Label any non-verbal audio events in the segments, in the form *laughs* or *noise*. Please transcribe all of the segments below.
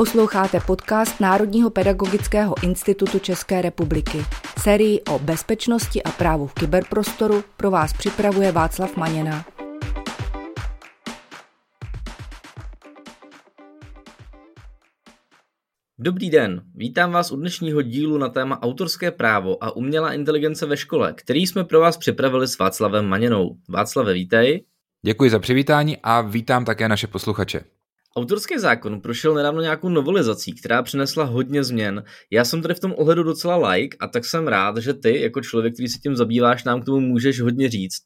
Posloucháte podcast Národního pedagogického institutu České republiky. Sérii o bezpečnosti a právu v kyberprostoru pro vás připravuje Václav Maněna. Dobrý den, vítám vás u dnešního dílu na téma autorské právo a umělá inteligence ve škole, který jsme pro vás připravili s Václavem Maněnou. Václave, vítej. Děkuji za přivítání a vítám také naše posluchače. Autorský zákon prošel nedávno nějakou novelizací, která přinesla hodně změn. Já jsem tady v tom ohledu docela like a tak jsem rád, že ty, jako člověk, který se tím zabýváš, nám k tomu můžeš hodně říct.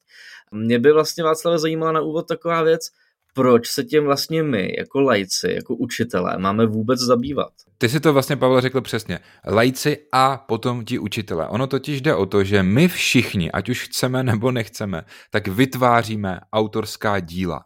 Mě by vlastně Václav zajímala na úvod taková věc, proč se tím vlastně my, jako lajci, jako učitelé, máme vůbec zabývat? Ty si to vlastně, Pavel, řekl přesně. Lajci a potom ti učitelé. Ono totiž jde o to, že my všichni, ať už chceme nebo nechceme, tak vytváříme autorská díla.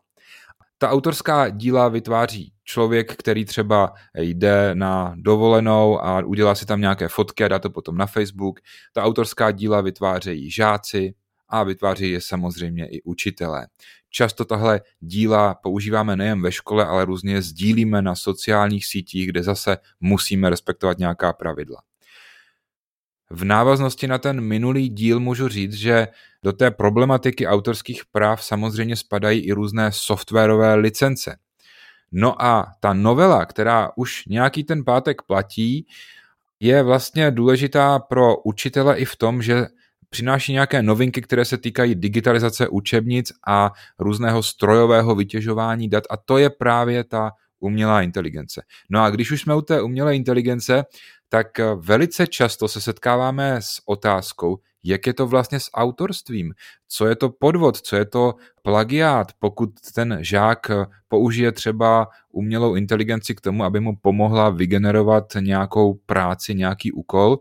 Ta autorská díla vytváří člověk, který třeba jde na dovolenou a udělá si tam nějaké fotky a dá to potom na Facebook. Ta autorská díla vytvářejí žáci a vytváří je samozřejmě i učitelé. Často tahle díla používáme nejen ve škole, ale různě sdílíme na sociálních sítích, kde zase musíme respektovat nějaká pravidla. V návaznosti na ten minulý díl můžu říct, že do té problematiky autorských práv samozřejmě spadají i různé softwarové licence. No a ta novela, která už nějaký ten pátek platí, je vlastně důležitá pro učitele i v tom, že přináší nějaké novinky, které se týkají digitalizace učebnic a různého strojového vytěžování dat a to je právě ta umělá inteligence. No a když už jsme u té umělé inteligence, tak velice často se setkáváme s otázkou, jak je to vlastně s autorstvím, co je to podvod, co je to plagiát, pokud ten žák použije třeba umělou inteligenci k tomu, aby mu pomohla vygenerovat nějakou práci, nějaký úkol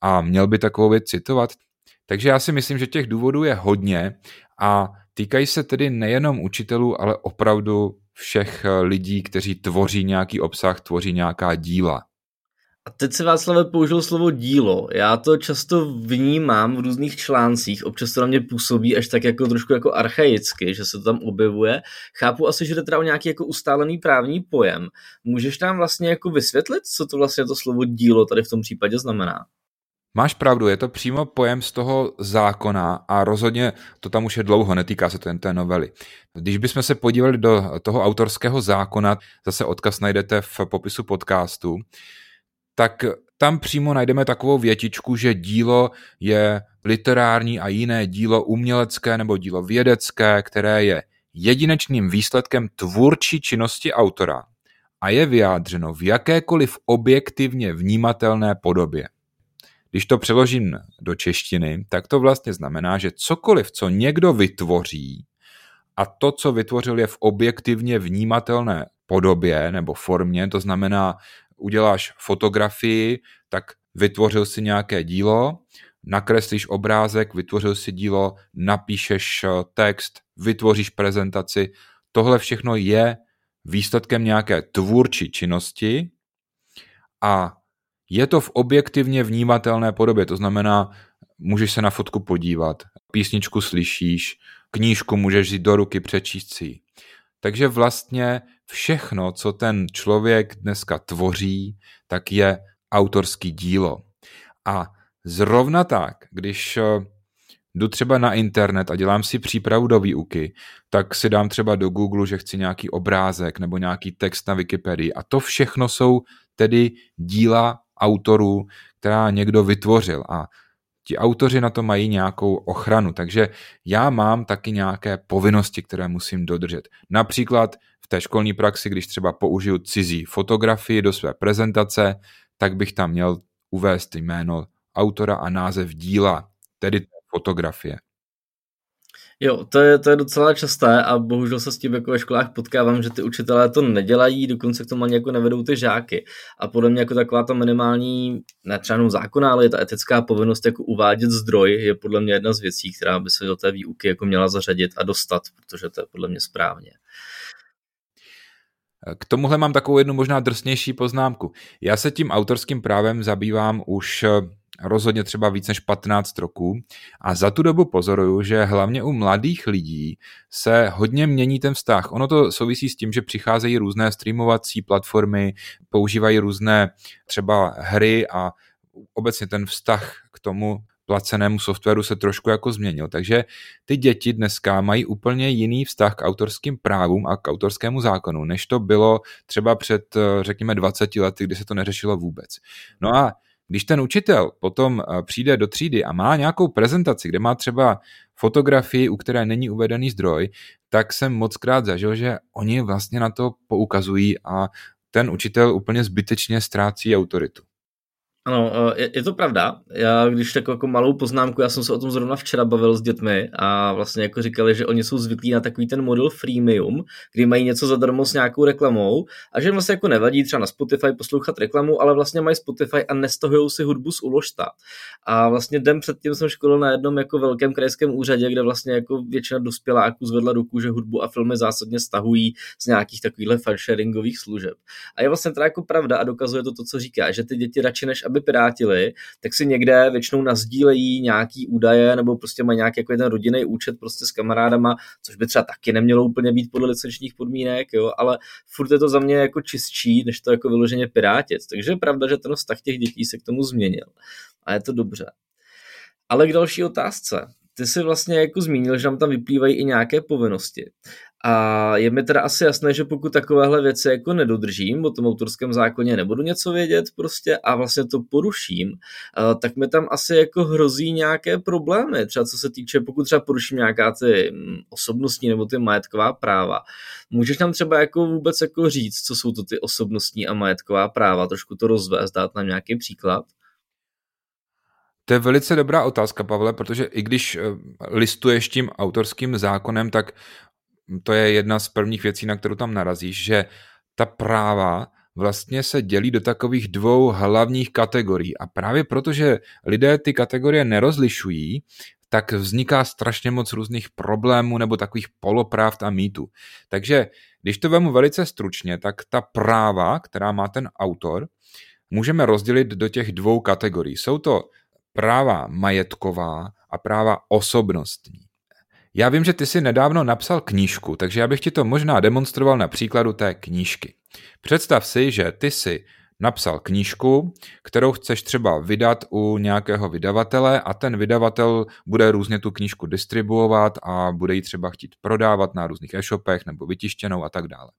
a měl by takovou věc citovat. Takže já si myslím, že těch důvodů je hodně a týkají se tedy nejenom učitelů, ale opravdu všech lidí, kteří tvoří nějaký obsah, tvoří nějaká díla. A teď se Václave použil slovo dílo. Já to často vnímám v různých článcích, občas to na mě působí až tak jako trošku jako archaicky, že se to tam objevuje. Chápu asi, že to teda o nějaký jako ustálený právní pojem. Můžeš nám vlastně jako vysvětlit, co to vlastně to slovo dílo tady v tom případě znamená? Máš pravdu, je to přímo pojem z toho zákona a rozhodně to tam už je dlouho, netýká se to jen té novely. Když bychom se podívali do toho autorského zákona, zase odkaz najdete v popisu podcastu, tak tam přímo najdeme takovou větičku, že dílo je literární a jiné dílo umělecké nebo dílo vědecké, které je jedinečným výsledkem tvůrčí činnosti autora a je vyjádřeno v jakékoliv objektivně vnímatelné podobě. Když to přeložím do češtiny, tak to vlastně znamená, že cokoliv, co někdo vytvoří, a to, co vytvořil, je v objektivně vnímatelné podobě nebo formě, to znamená, uděláš fotografii, tak vytvořil si nějaké dílo, nakreslíš obrázek, vytvořil si dílo, napíšeš eh, text, vytvoříš prezentaci. Tohle všechno je výsledkem nějaké tvůrčí činnosti a je to v objektivně vnímatelné podobě, to znamená, můžeš se na fotku podívat, písničku slyšíš, knížku můžeš jít do ruky, přečíst si Takže vlastně všechno, co ten člověk dneska tvoří, tak je autorský dílo. A zrovna tak, když eh, jdu třeba na internet a dělám si přípravu do výuky, tak si dám třeba do Google, že chci nějaký obrázek nebo nějaký text na Wikipedii. A to všechno jsou tedy díla autorů, která někdo vytvořil. A ti autoři na to mají nějakou ochranu. Takže já mám taky nějaké povinnosti, které musím dodržet. Například v té školní praxi, když třeba použiju cizí fotografii do své prezentace, tak bych tam měl uvést jméno autora a název díla, tedy fotografie. Jo, to je, to je docela časté a bohužel se s tím jako ve školách potkávám, že ty učitelé to nedělají, dokonce k tomu ani jako nevedou ty žáky. A podle mě jako taková ta minimální, ne třeba zákona, ale je ta etická povinnost jako uvádět zdroj je podle mě jedna z věcí, která by se do té výuky jako měla zařadit a dostat, protože to je podle mě správně. K tomuhle mám takovou jednu možná drsnější poznámku. Já se tím autorským právem zabývám už rozhodně třeba víc než 15 roků a za tu dobu pozoruju, že hlavně u mladých lidí se hodně mění ten vztah. Ono to souvisí s tím, že přicházejí různé streamovací platformy, používají různé třeba hry a obecně ten vztah k tomu placenému softwaru se trošku jako změnil. Takže ty děti dneska mají úplně jiný vztah k autorským právům a k autorskému zákonu, než to bylo třeba před, řekněme, 20 lety, kdy se to neřešilo vůbec. No a když ten učitel potom eh, přijde do třídy a má nějakou prezentaci, kde má třeba fotografii, u které není uvedený zdroj, tak jsem moc krát zažil, že oni vlastně na to poukazují a ten učitel úplně zbytečně ztrácí autoritu. Ano, eh, je, je to pravda. Já když tak jako malou poznámku, já jsem se o tom zrovna včera bavil s dětmi a vlastně jako říkali, že oni jsou zvyklí na takový ten model freemium, kdy mají něco zadarmo s nějakou reklamou a že jim vlastně jako nevadí třeba na Spotify poslouchat reklamu, ale vlastně mají Spotify a nestahují si hudbu z uložta. A vlastně den předtím jsem školil na jednom jako velkém krajském úřadě, kde vlastně jako většina dospěláků zvedla ruku, že hudbu a filmy zásadně stahují z nějakých takovýchhle sharingových služeb. A je vlastně teda jako pravda a dokazuje to to, co říká, že ty děti radši než aby pirátili, tak si někde většinou nazdílejí nějaký údaje nebo prostě mají nějaký jako ten rodinný účet prostě s kamarádama, což by třeba taky nemělo úplně být podle licenčních podmínek, jo, ale furt je to za mě jako čistší, než to jako vyloženě pirátit. Takže je pravda, že ten vztah těch dětí se k tomu změnil. A je to dobře. Ale k další otázce. Ty jsi vlastně jako zmínil, že nám tam vyplývají i nějaké povinnosti. A je mi teda asi jasné, že pokud takovéhle věci jako nedodržím, o tom autorském zákoně nebudu něco vědět prostě a vlastně to poruším, tak mi tam asi jako hrozí nějaké problémy, třeba co se týče, pokud třeba poruším nějaká ty mm, osobnostní nebo ty majetková práva. Můžeš nám třeba jako vůbec jako říct, co jsou to ty osobnostní a majetková práva, trošku to rozvést, dát nám nějaký příklad? To je velice dobrá otázka, Pavle, protože i když eh, listuješ tím autorským zákonem, tak to je jedna z prvních věcí, na kterou tam narazíš, že ta práva vlastně se dělí do takových dvou hlavních kategorií. A právě protože lidé ty kategorie nerozlišují, tak vzniká strašně moc různých problémů nebo takových polopravd a mýtů. Takže když to vemu velice stručně, tak ta práva, která má ten autor, můžeme rozdělit do těch dvou kategorií. Jsou to práva majetková a práva osobnostní. Já vím, že ty si nedávno napsal knížku, takže já bych ti to možná demonstroval na příkladu té knížky. Představ si, že ty si napsal knížku, kterou chceš třeba vydat u nějakého vydavatele a ten vydavatel bude různě tu knížku distribuovat a bude ji třeba chtít prodávat na různých e-shopech nebo vytištěnou a tak dále.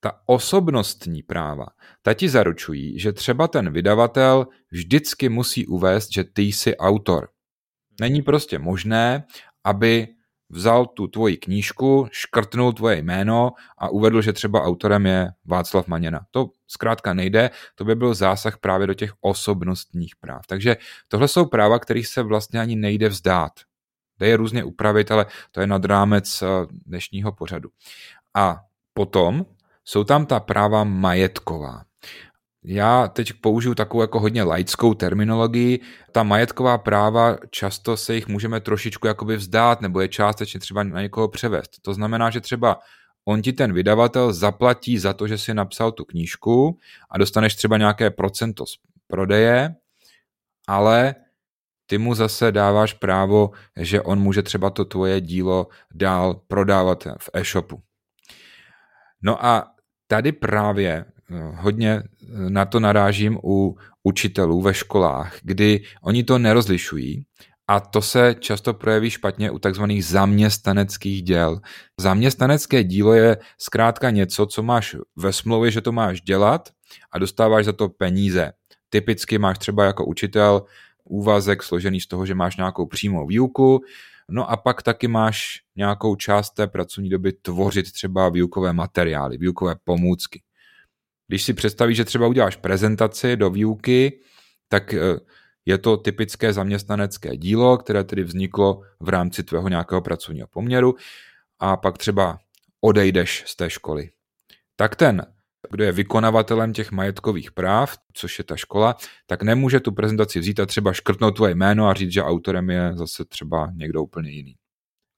Ta osobnostní práva, ta ti zaručují, že třeba ten vydavatel vždycky musí uvést, že ty jsi autor. Není prostě možné, aby vzal tu tvoji knížku, škrtnul tvoje jméno a uvedl, že třeba autorem je Václav Maněna. To zkrátka nejde, to by byl zásah právě do těch osobnostních práv. Takže tohle jsou práva, kterých se vlastně ani nejde vzdát. Jde je různě upravit, ale to je nad rámec eh, dnešního pořadu. A potom jsou tam ta práva majetková. Já teď použiju takovou jako hodně laickou terminologii. Ta majetková práva, často se jich můžeme trošičku jakoby vzdát nebo je částečně třeba na někoho převést. To znamená, že třeba on ti ten vydavatel zaplatí za to, že si napsal tu knížku a dostaneš třeba nějaké procento z prodeje, ale ty mu zase dáváš právo, že on může třeba to tvoje dílo dál prodávat v e-shopu. No a tady právě hodně eh, na to narážím u učitelů ve školách, kdy oni to nerozlišují a to se často projeví špatně u takzvaných zaměstnaneckých děl. Zaměstnanecké dílo je zkrátka něco, co máš ve smlouvě, že to máš dělat a dostáváš za to peníze. Typicky máš třeba jako učitel úvazek složený z toho, že máš nějakou přímou výuku, no a pak taky máš nějakou část té pracovní doby tvořit třeba výukové materiály, výukové pomůcky. Když si představíš, že třeba uděláš prezentaci do výuky, tak eh, je to typické zaměstnanecké dílo, které tedy vzniklo v rámci tvého nějakého pracovního poměru a pak třeba odejdeš z té školy. Tak ten, kdo je vykonavatelem těch majetkových práv, což je ta škola, tak nemůže tu prezentaci vzít a třeba škrtnout tvoje jméno a říct, že autorem je zase třeba někdo úplně jiný.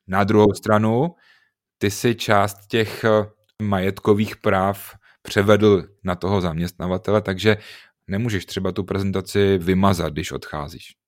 Na druhou stranu, ty si část těch eh, majetkových práv převedl na toho zaměstnavatele, takže nemůžeš třeba tu prezentaci vymazat, když odcházíš.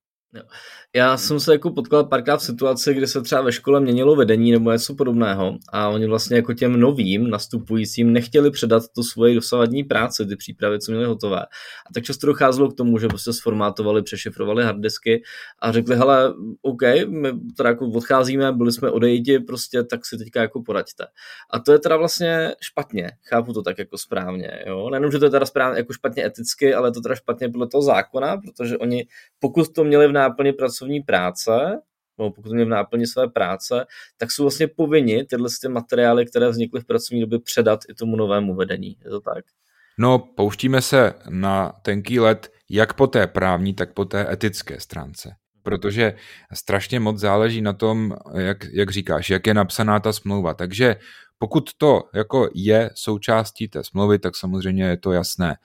Já jsem se jako potkal párkrát v situaci, kdy se třeba ve škole měnilo vedení nebo něco podobného a oni vlastně jako těm novým nastupujícím nechtěli předat tu svoji dosavadní práci, ty přípravy, co měli hotové. A tak často docházelo k tomu, že prostě sformátovali, přešifrovali harddisky a řekli, hele, OK, my teda jako odcházíme, byli jsme odejdi, prostě tak si teďka jako poraďte. A to je teda vlastně špatně, chápu to tak jako správně, jo. Nejenom, že to je teda správně, jako špatně eticky, ale to teda špatně podle toho zákona, protože oni, pokud to měli v náplně pracovní práce, nebo pokud měli v náplně své práce, tak jsou vlastně povinni tyhle ty materiály, které vznikly v pracovní době, předat i tomu novému vedení. Je to tak? No, pouštíme se na tenký let jak po té právní, tak po té etické stránce. Protože strašně moc záleží na tom, jak, jak říkáš, jak je napsaná ta smlouva. Takže pokud to jako je součástí té smlouvy, tak samozřejmě je to jasné.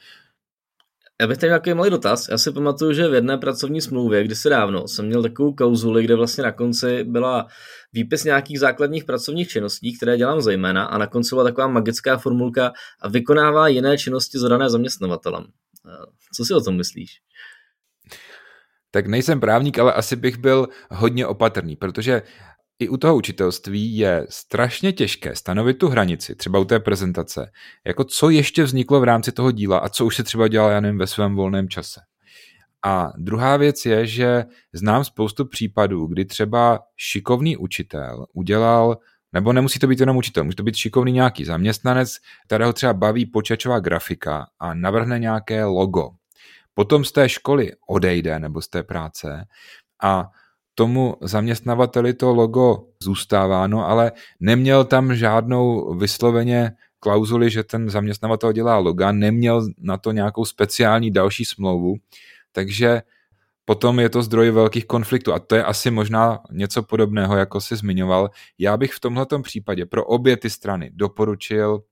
Já bych tady nějaký malý dotaz. Já si pamatuju, že v jedné pracovní smlouvě, kdysi dávno, jsem měl takovou kauzuli, kde vlastně na konci byla výpis nějakých základních pracovních činností, které dělám zejména, a na konci byla taková magická formulka a vykonává jiné činnosti zadané zaměstnavatelem. Co si o tom myslíš? Tak nejsem právník, ale asi bych byl hodně opatrný, protože i u toho učitelství je strašně těžké stanovit tu hranici, třeba u té prezentace, jako co ještě vzniklo v rámci toho díla a co už se třeba dělá, já nevím, ve svém volném čase. A druhá věc je, že znám spoustu případů, kdy třeba šikovný učitel udělal, nebo nemusí to být jenom učitel, může to být šikovný nějaký zaměstnanec, kterého třeba baví počítačová grafika a navrhne nějaké logo. Potom z té školy odejde nebo z té práce a tomu zaměstnavateli to logo zůstává, no ale neměl tam žádnou vysloveně klauzuli, že ten zaměstnavatel dělá loga, neměl na to nějakou speciální další smlouvu, takže potom je to zdroj velkých konfliktů a to je asi možná něco podobného, jako si zmiňoval. Já bych v tomto případě pro obě ty strany doporučil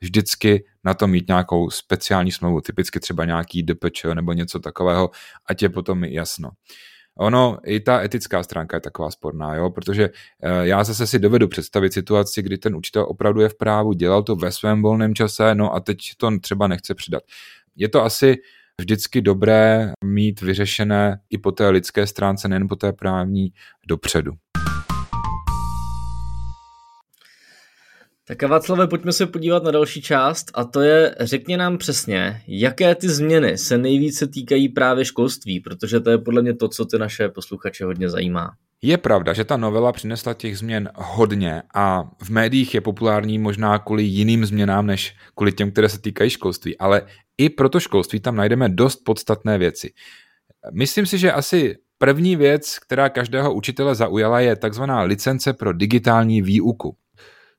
vždycky na to mít nějakou speciální smlouvu, typicky třeba nějaký DPČ nebo něco takového, ať je potom jasno. Ono, i ta etická stránka je taková sporná, jo? protože eh, já zase si dovedu představit situaci, kdy ten učitel opravdu je v právu, dělal to ve svém volném čase, no a teď to třeba nechce přidat. Je to asi vždycky dobré mít vyřešené i po té lidské stránce, nejen po té právní, dopředu. Tak a Václave, pojďme se podívat na další část a to je, řekni nám přesně, jaké ty změny se nejvíce týkají právě školství, protože to je podle mě to, co ty naše posluchače hodně zajímá. Je pravda, že ta novela přinesla těch změn hodně a v médiích je populární možná kvůli jiným změnám, než kvůli těm, které se týkají školství, ale i pro to školství tam najdeme dost podstatné věci. Myslím si, že asi první věc, která každého učitele zaujala, je takzvaná licence pro digitální výuku.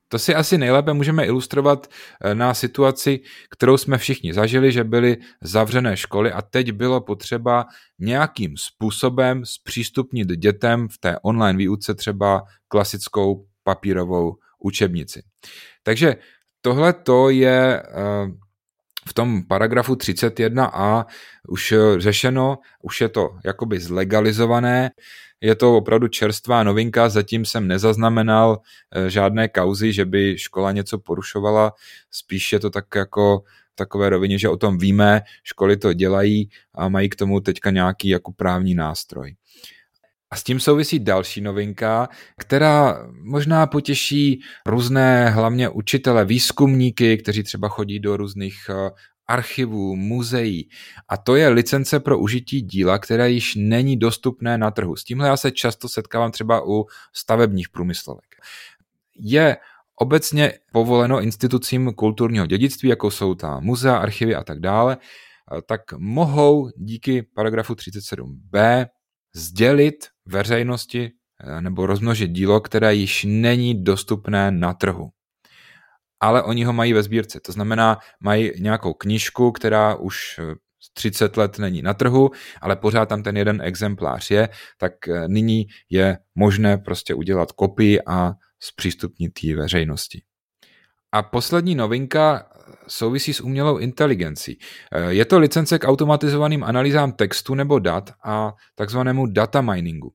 To si asi nejlépe můžeme ilustrovat eh, na situaci, kterou jsme všichni zažili, že byly zavřené školy a teď bylo potřeba nějakým způsobem zpřístupnit dětem v té online výuce třeba klasickou papírovou učebnici. Takže tohle to je eh, v tom paragrafu 31a už řešeno, už je to jakoby zlegalizované, je to opravdu čerstvá novinka, zatím jsem nezaznamenal eh, žádné kauzy, že by škola něco porušovala, spíš je to tak jako takové rovině, že o tom víme, školy to dělají a mají k tomu teďka nějaký jako právní nástroj. A s tím souvisí další novinka, která možná potěší různé, hlavně učitele, výzkumníky, kteří třeba chodí do různých eh, archivů, muzeí. A to je licence pro užití díla, které již není dostupné na trhu. S tímhle já se často setkávám třeba u stavebních průmyslovek. Je obecně povoleno institucím kulturního dědictví, jako jsou ta muzea, archivy a tak dále, tak mohou díky paragrafu 37b sdělit veřejnosti eh, nebo rozmnožit dílo, které již není dostupné na trhu ale oni ho mají ve sbírce. To znamená, mají nějakou knížku, která už 30 eh, let není na trhu, ale pořád tam ten jeden exemplář je, tak eh, nyní je možné prostě udělat kopii a zpřístupnit ji veřejnosti. A poslední novinka souvisí s umělou inteligencí. Eh, je to licence k automatizovaným analýzám textu nebo dat a takzvanému data miningu.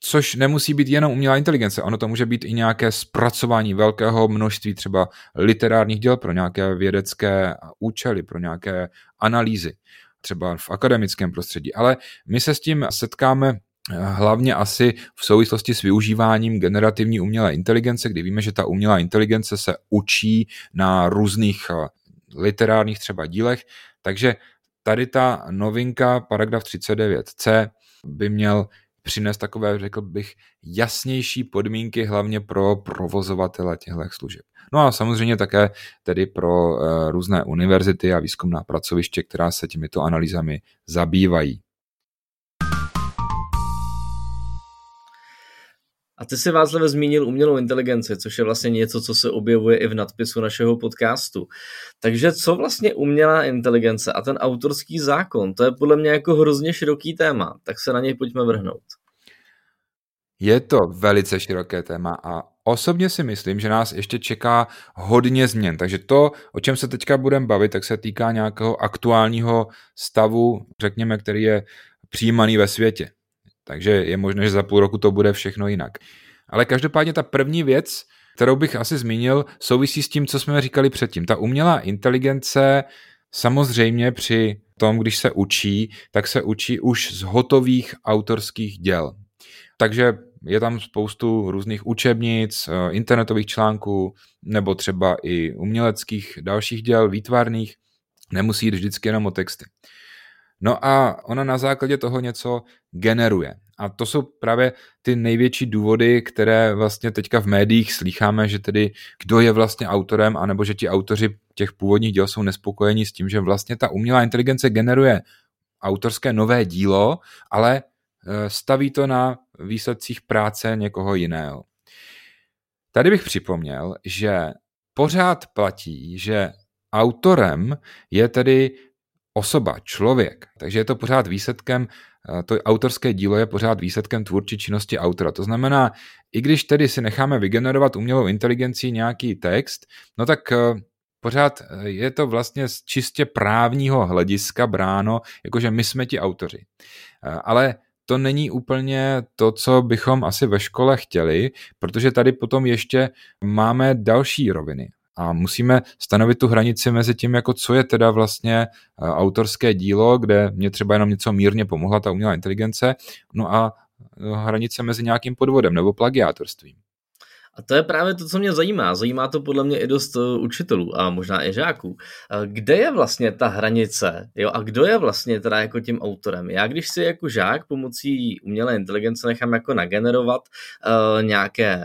Což nemusí být jenom umělá inteligence, ono to může být i nějaké zpracování velkého množství třeba literárních děl pro nějaké vědecké účely, pro nějaké analýzy. třeba v akademickém prostředí. Ale my se s tím setkáme hlavně asi v souvislosti s využíváním generativní umělé inteligence, kdy víme, že ta umělá inteligence se učí na různých eh, literárních třeba dílech, takže tady ta novinka, paragraf 39c, by měl přinést takové, řekl bych, jasnější podmínky hlavně pro provozovatele těchto služeb. No a samozřejmě také tedy pro uh, různé univerzity a výzkumná pracoviště, která se těmito analýzami zabývají. A ty si Václav zmínil umělou inteligenci, což je vlastně něco, co se objevuje i v nadpisu našeho podcastu. Takže co vlastně umělá inteligence a ten autorský zákon, to je podle mě jako hrozně široký téma, tak se na něj pojďme vrhnout. Je to velice široké téma a osobně si myslím, že nás ještě čeká hodně změn. Takže to, o čem se teďka budeme bavit, tak se týká nějakého aktuálního stavu, řekněme, který je přijímaný ve světě. Takže je možné, že za půl roku to bude všechno jinak. Ale každopádně ta první věc, kterou bych asi zmínil, souvisí s tím, co jsme říkali předtím. Ta umělá inteligence samozřejmě při tom, když se učí, tak se učí už z hotových autorských děl. Takže je tam spoustu různých učebnic, eh, internetových článků, nebo třeba i uměleckých dalších děl, výtvarných. Nemusí jít vždycky jenom o texty. No a ona na základě toho něco generuje. A to jsou právě ty největší důvody, které vlastně teďka v médiích slýcháme, že tedy kdo je vlastně autorem, anebo že ti autoři těch původních děl jsou nespokojení s tím, že vlastně ta umělá inteligence generuje autorské nové dílo, ale e, staví to na výsledcích práce někoho jiného. Tady bych připomněl, že pořád platí, že autorem je tedy osoba, člověk. Takže je to pořád výsledkem, eh, to autorské dílo je pořád výsledkem tvůrčí činnosti autora. To znamená, i když tedy si necháme vygenerovat umělou inteligencí nějaký text, no tak eh, pořád eh, je to vlastně z čistě právního hlediska bráno, jakože my jsme ti autoři. Ale to není úplně to, co bychom asi ve škole chtěli, protože tady potom ještě máme další roviny a musíme stanovit tu hranici mezi tím, jako co je teda vlastně eh, autorské dílo, kde mě třeba jenom něco mírně pomohla ta umělá inteligence, no a eh, hranice mezi nějakým podvodem nebo plagiátorstvím. A to je právě to, co mě zajímá. Zajímá to podle mě i dost eh, učitelů a možná i žáků. Kde je vlastně ta hranice? Jo? A kdo je vlastně teda jako tím autorem? Já když si jako žák pomocí umělé inteligence nechám jako nagenerovat uh, nějaké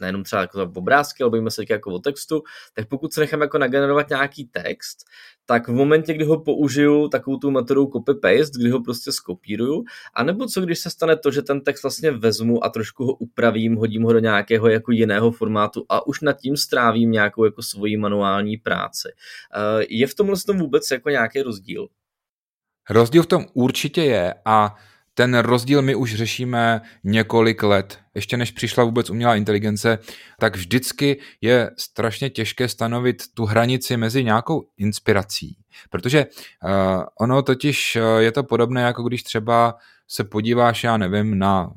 nejenom třeba jako obrázky, ale bavíme se jako o textu, tak pokud se nechám jako nagenerovat nějaký text, tak v momentě, kdy ho použiju takovou tu metodou copy-paste, kdy ho prostě skopíruju, anebo co když se stane to, že ten text vlastně vezmu a trošku ho upravím, hodím ho do nějakého jako jiného formátu a už nad tím strávím nějakou jako svoji manuální práci. Eh, je v tomhle tom vůbec jako nějaký rozdíl? Rozdíl v tom určitě je a ten rozdíl my už řešíme několik let. Ještě než přišla vůbec umělá inteligence, tak vždycky je strašně těžké stanovit tu hranici mezi nějakou inspirací. Protože uh, ono totiž uh, je to podobné, jako když třeba se podíváš, já nevím, na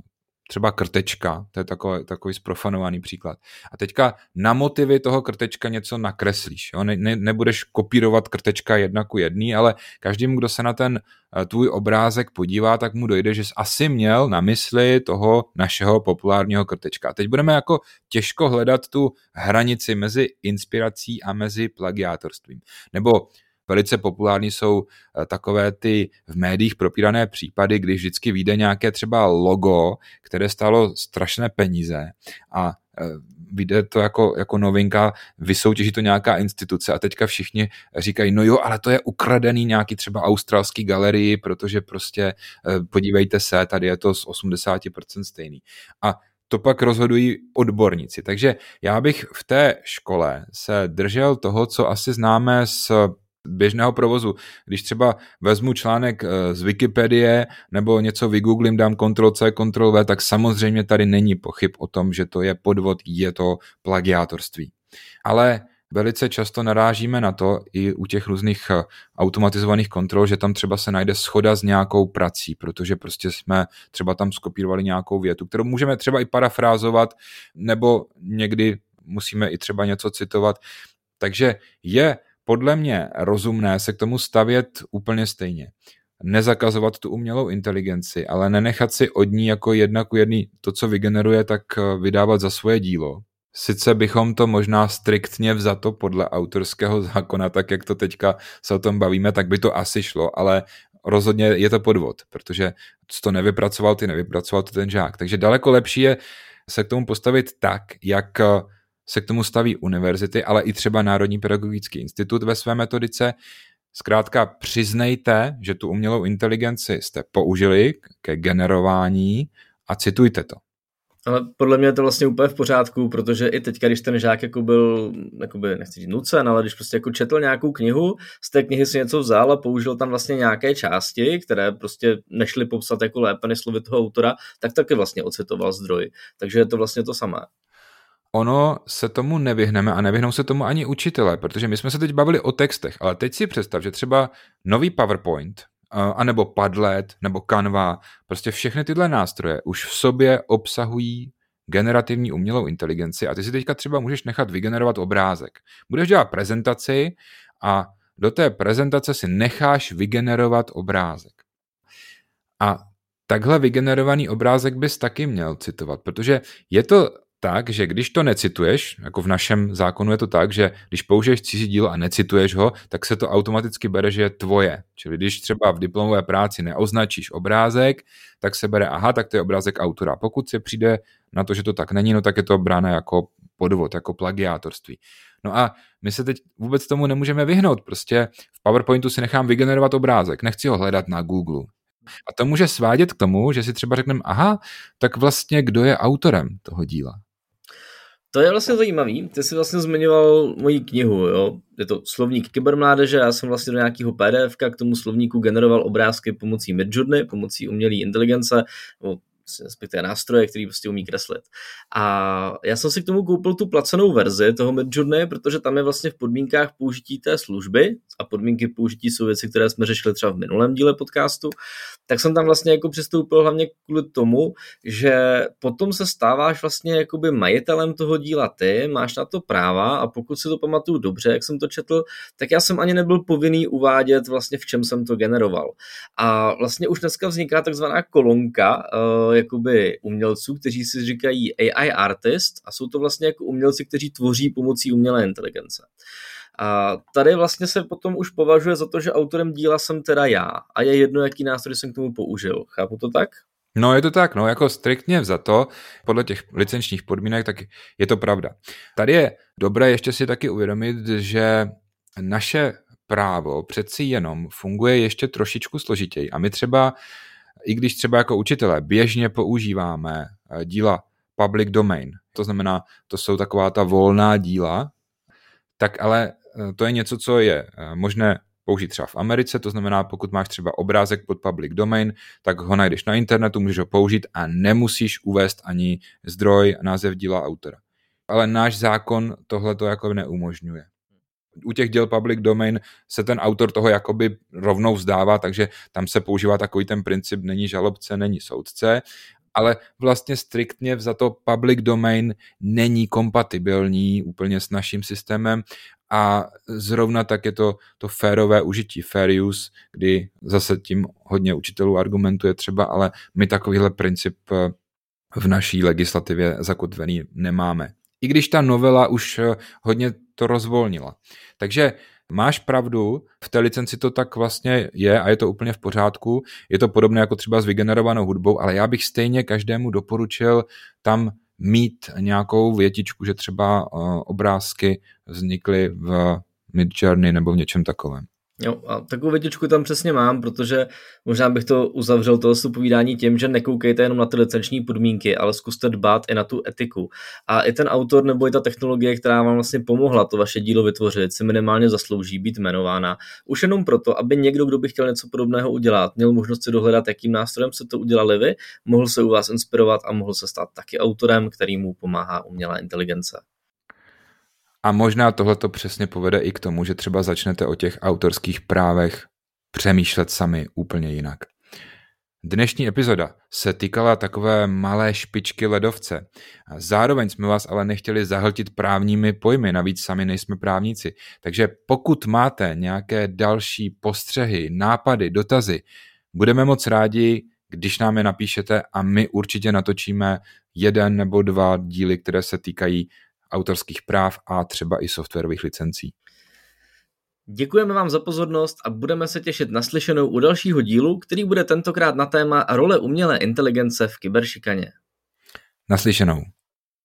třeba krtečka, to je takový, takový sprofanovaný příklad. A teďka na motivy toho krtečka něco nakreslíš. Jo? Ne, ne, nebudeš kopírovat krtečka jedna ku jedný, ale každému, kdo se na ten eh, tvůj obrázek podívá, tak mu dojde, že jsi asi měl na mysli toho našeho populárního krtečka. Teď budeme jako těžko hledat tu hranici mezi inspirací a mezi plagiátorstvím. Nebo Velice populární jsou eh, takové ty v médiích propírané případy, když vždycky vyjde nějaké třeba logo, které stálo strašné peníze a eh, vyjde to jako, jako novinka, vysoutěží to nějaká instituce a teďka všichni říkají, no jo, ale to je ukradený nějaký třeba australský galerii, protože prostě eh, podívejte se, tady je to z 80% stejný. A to pak rozhodují odborníci. Takže já bych v té škole se držel toho, co asi známe z běžného provozu. Když třeba vezmu článek eh, z Wikipedie nebo něco vygooglím, dám Ctrl-C, Ctrl-V, tak samozřejmě tady není pochyb o tom, že to je podvod, je to plagiátorství. Ale velice často narážíme na to i u těch různých eh, automatizovaných kontrol, že tam třeba se najde schoda s nějakou prací, protože prostě jsme třeba tam skopírovali nějakou větu, kterou můžeme třeba i parafrázovat, nebo někdy musíme i třeba něco citovat. Takže je podle mě rozumné se k tomu stavět úplně stejně. Nezakazovat tu umělou inteligenci, ale nenechat si od ní jako jedna ku jedný to, co vygeneruje, tak eh, vydávat za svoje dílo. Sice bychom to možná striktně vzato podle autorského *laughs* zákona, tak jak to teďka se o tom bavíme, tak by to asi šlo, ale rozhodně je to podvod, protože to nevypracoval ty, nevypracoval to ten žák. Takže daleko lepší je se k tomu postavit tak, jak eh, se k tomu staví univerzity, ale i třeba Národní pedagogický institut ve své metodice. Zkrátka přiznejte, že tu umělou inteligenci jste použili ke generování a citujte to. Ale podle mě je to vlastně úplně v pořádku, protože i teď, když ten žák jako byl, jakoby, nechci říct nucen, ale když prostě jako četl nějakou knihu, z té knihy si něco vzal a použil tam vlastně nějaké části, které prostě nešly popsat jako lépe než slovy toho autora, tak taky vlastně ocitoval zdroj. Takže je to vlastně to samé ono se tomu nevyhneme a nevyhnou se tomu ani učitelé, protože my jsme se teď bavili o textech, ale teď si představ, že třeba nový PowerPoint, anebo Padlet, nebo Canva, prostě všechny tyhle nástroje už v sobě obsahují generativní umělou inteligenci a ty si teďka třeba můžeš nechat vygenerovat obrázek. Budeš dělat prezentaci a do té prezentace si necháš vygenerovat obrázek. A takhle vygenerovaný obrázek bys taky měl citovat, protože je to tak, že když to necituješ, jako v našem zákonu je to tak, že když použiješ cizí dílo a necituješ ho, tak se to automaticky bere, že je tvoje. Čili když třeba v diplomové práci neoznačíš obrázek, tak se bere, aha, tak to je obrázek autora. Pokud se přijde na to, že to tak není, no tak je to bráno jako podvod, jako plagiátorství. No a my se teď vůbec tomu nemůžeme vyhnout. Prostě v PowerPointu si nechám vygenerovat obrázek, nechci ho hledat na Google. A to může svádět k tomu, že si třeba řekneme, aha, tak vlastně kdo je autorem toho díla? To je vlastně zajímavý. Ty jsi vlastně zmiňoval moji knihu, jo. Je to slovník kybermládeže, já jsem vlastně do nějakého PDF k tomu slovníku generoval obrázky pomocí Midjourney, pomocí umělé inteligence, respektive nástroje, který prostě umí kreslit. A já jsem si k tomu koupil tu placenou verzi toho Midjourney, protože tam je vlastně v podmínkách použití té služby a podmínky použití jsou věci, které jsme řešili třeba v minulém díle podcastu, tak jsem tam vlastně jako přistoupil hlavně kvůli tomu, že potom se stáváš vlastně jakoby majitelem toho díla ty, máš na to práva a pokud si to pamatuju dobře, jak jsem to četl, tak já jsem ani nebyl povinný uvádět vlastně v čem jsem to generoval. A vlastně už dneska vzniká takzvaná kolonka, uh, jakoby umělců, kteří si říkají AI artist a jsou to vlastně jako umělci, kteří tvoří pomocí umělé inteligence. A tady vlastně se potom už považuje za to, že autorem díla jsem teda já a je jedno, jaký nástroj jsem k tomu použil. Chápu to tak? No je to tak, no jako striktně za to, podle těch licenčních podmínek, tak je to pravda. Tady je dobré ještě si taky uvědomit, že naše právo přeci jenom funguje ještě trošičku složitěji a my třeba i když třeba jako učitelé běžně používáme eh, díla public domain, to znamená, to jsou taková ta volná díla, tak ale eh, to je něco, co je eh, možné použít třeba v Americe, to znamená, pokud máš třeba obrázek pod public domain, tak ho najdeš na internetu, můžeš ho použít a nemusíš uvést ani zdroj, název díla autora. Ale náš zákon tohle to jako neumožňuje u těch děl public domain se ten autor toho jakoby rovnou vzdává, takže tam se používá takový ten princip není žalobce, není soudce, ale vlastně striktně za to public domain není kompatibilní úplně s naším systémem a zrovna tak je to to férové užití, fair use, kdy zase tím hodně učitelů argumentuje třeba, ale my takovýhle princip eh, v naší legislativě zakotvený nemáme. I když ta novela už eh, hodně to rozvolnila. Takže máš pravdu, v té licenci to tak vlastně je a je to úplně v pořádku. Je to podobné jako třeba s vygenerovanou hudbou, ale já bych stejně každému doporučil tam mít nějakou větičku, že třeba eh, obrázky vznikly v Midjourney nebo v něčem takovém. Jo, a takovou větičku tam přesně mám, protože možná bych to uzavřel toho povídání tím, že nekoukejte jenom na ty licenční podmínky, ale zkuste dbát i na tu etiku. A i ten autor nebo i ta technologie, která vám vlastně pomohla to vaše dílo vytvořit, si minimálně zaslouží být jmenována. Už jenom proto, aby někdo, kdo by chtěl něco podobného udělat, měl možnost si dohledat, jakým nástrojem se to udělali vy, mohl se u vás inspirovat a mohl se stát taky autorem, který mu pomáhá umělá inteligence. A možná tohle to přesně povede i k tomu, že třeba začnete o těch autorských právech přemýšlet sami úplně jinak. Dnešní epizoda se týkala takové malé špičky ledovce. Zároveň jsme vás ale nechtěli zahltit právními pojmy, navíc sami nejsme právníci. Takže pokud máte nějaké další postřehy, nápady, dotazy, budeme moc rádi, když nám je napíšete a my určitě natočíme jeden nebo dva díly, které se týkají autorských práv a třeba i softwarových licencí. Děkujeme vám za pozornost a budeme se těšit na slyšenou u dalšího dílu, který bude tentokrát na téma role umělé inteligence v kyberšikaně. Naslyšenou.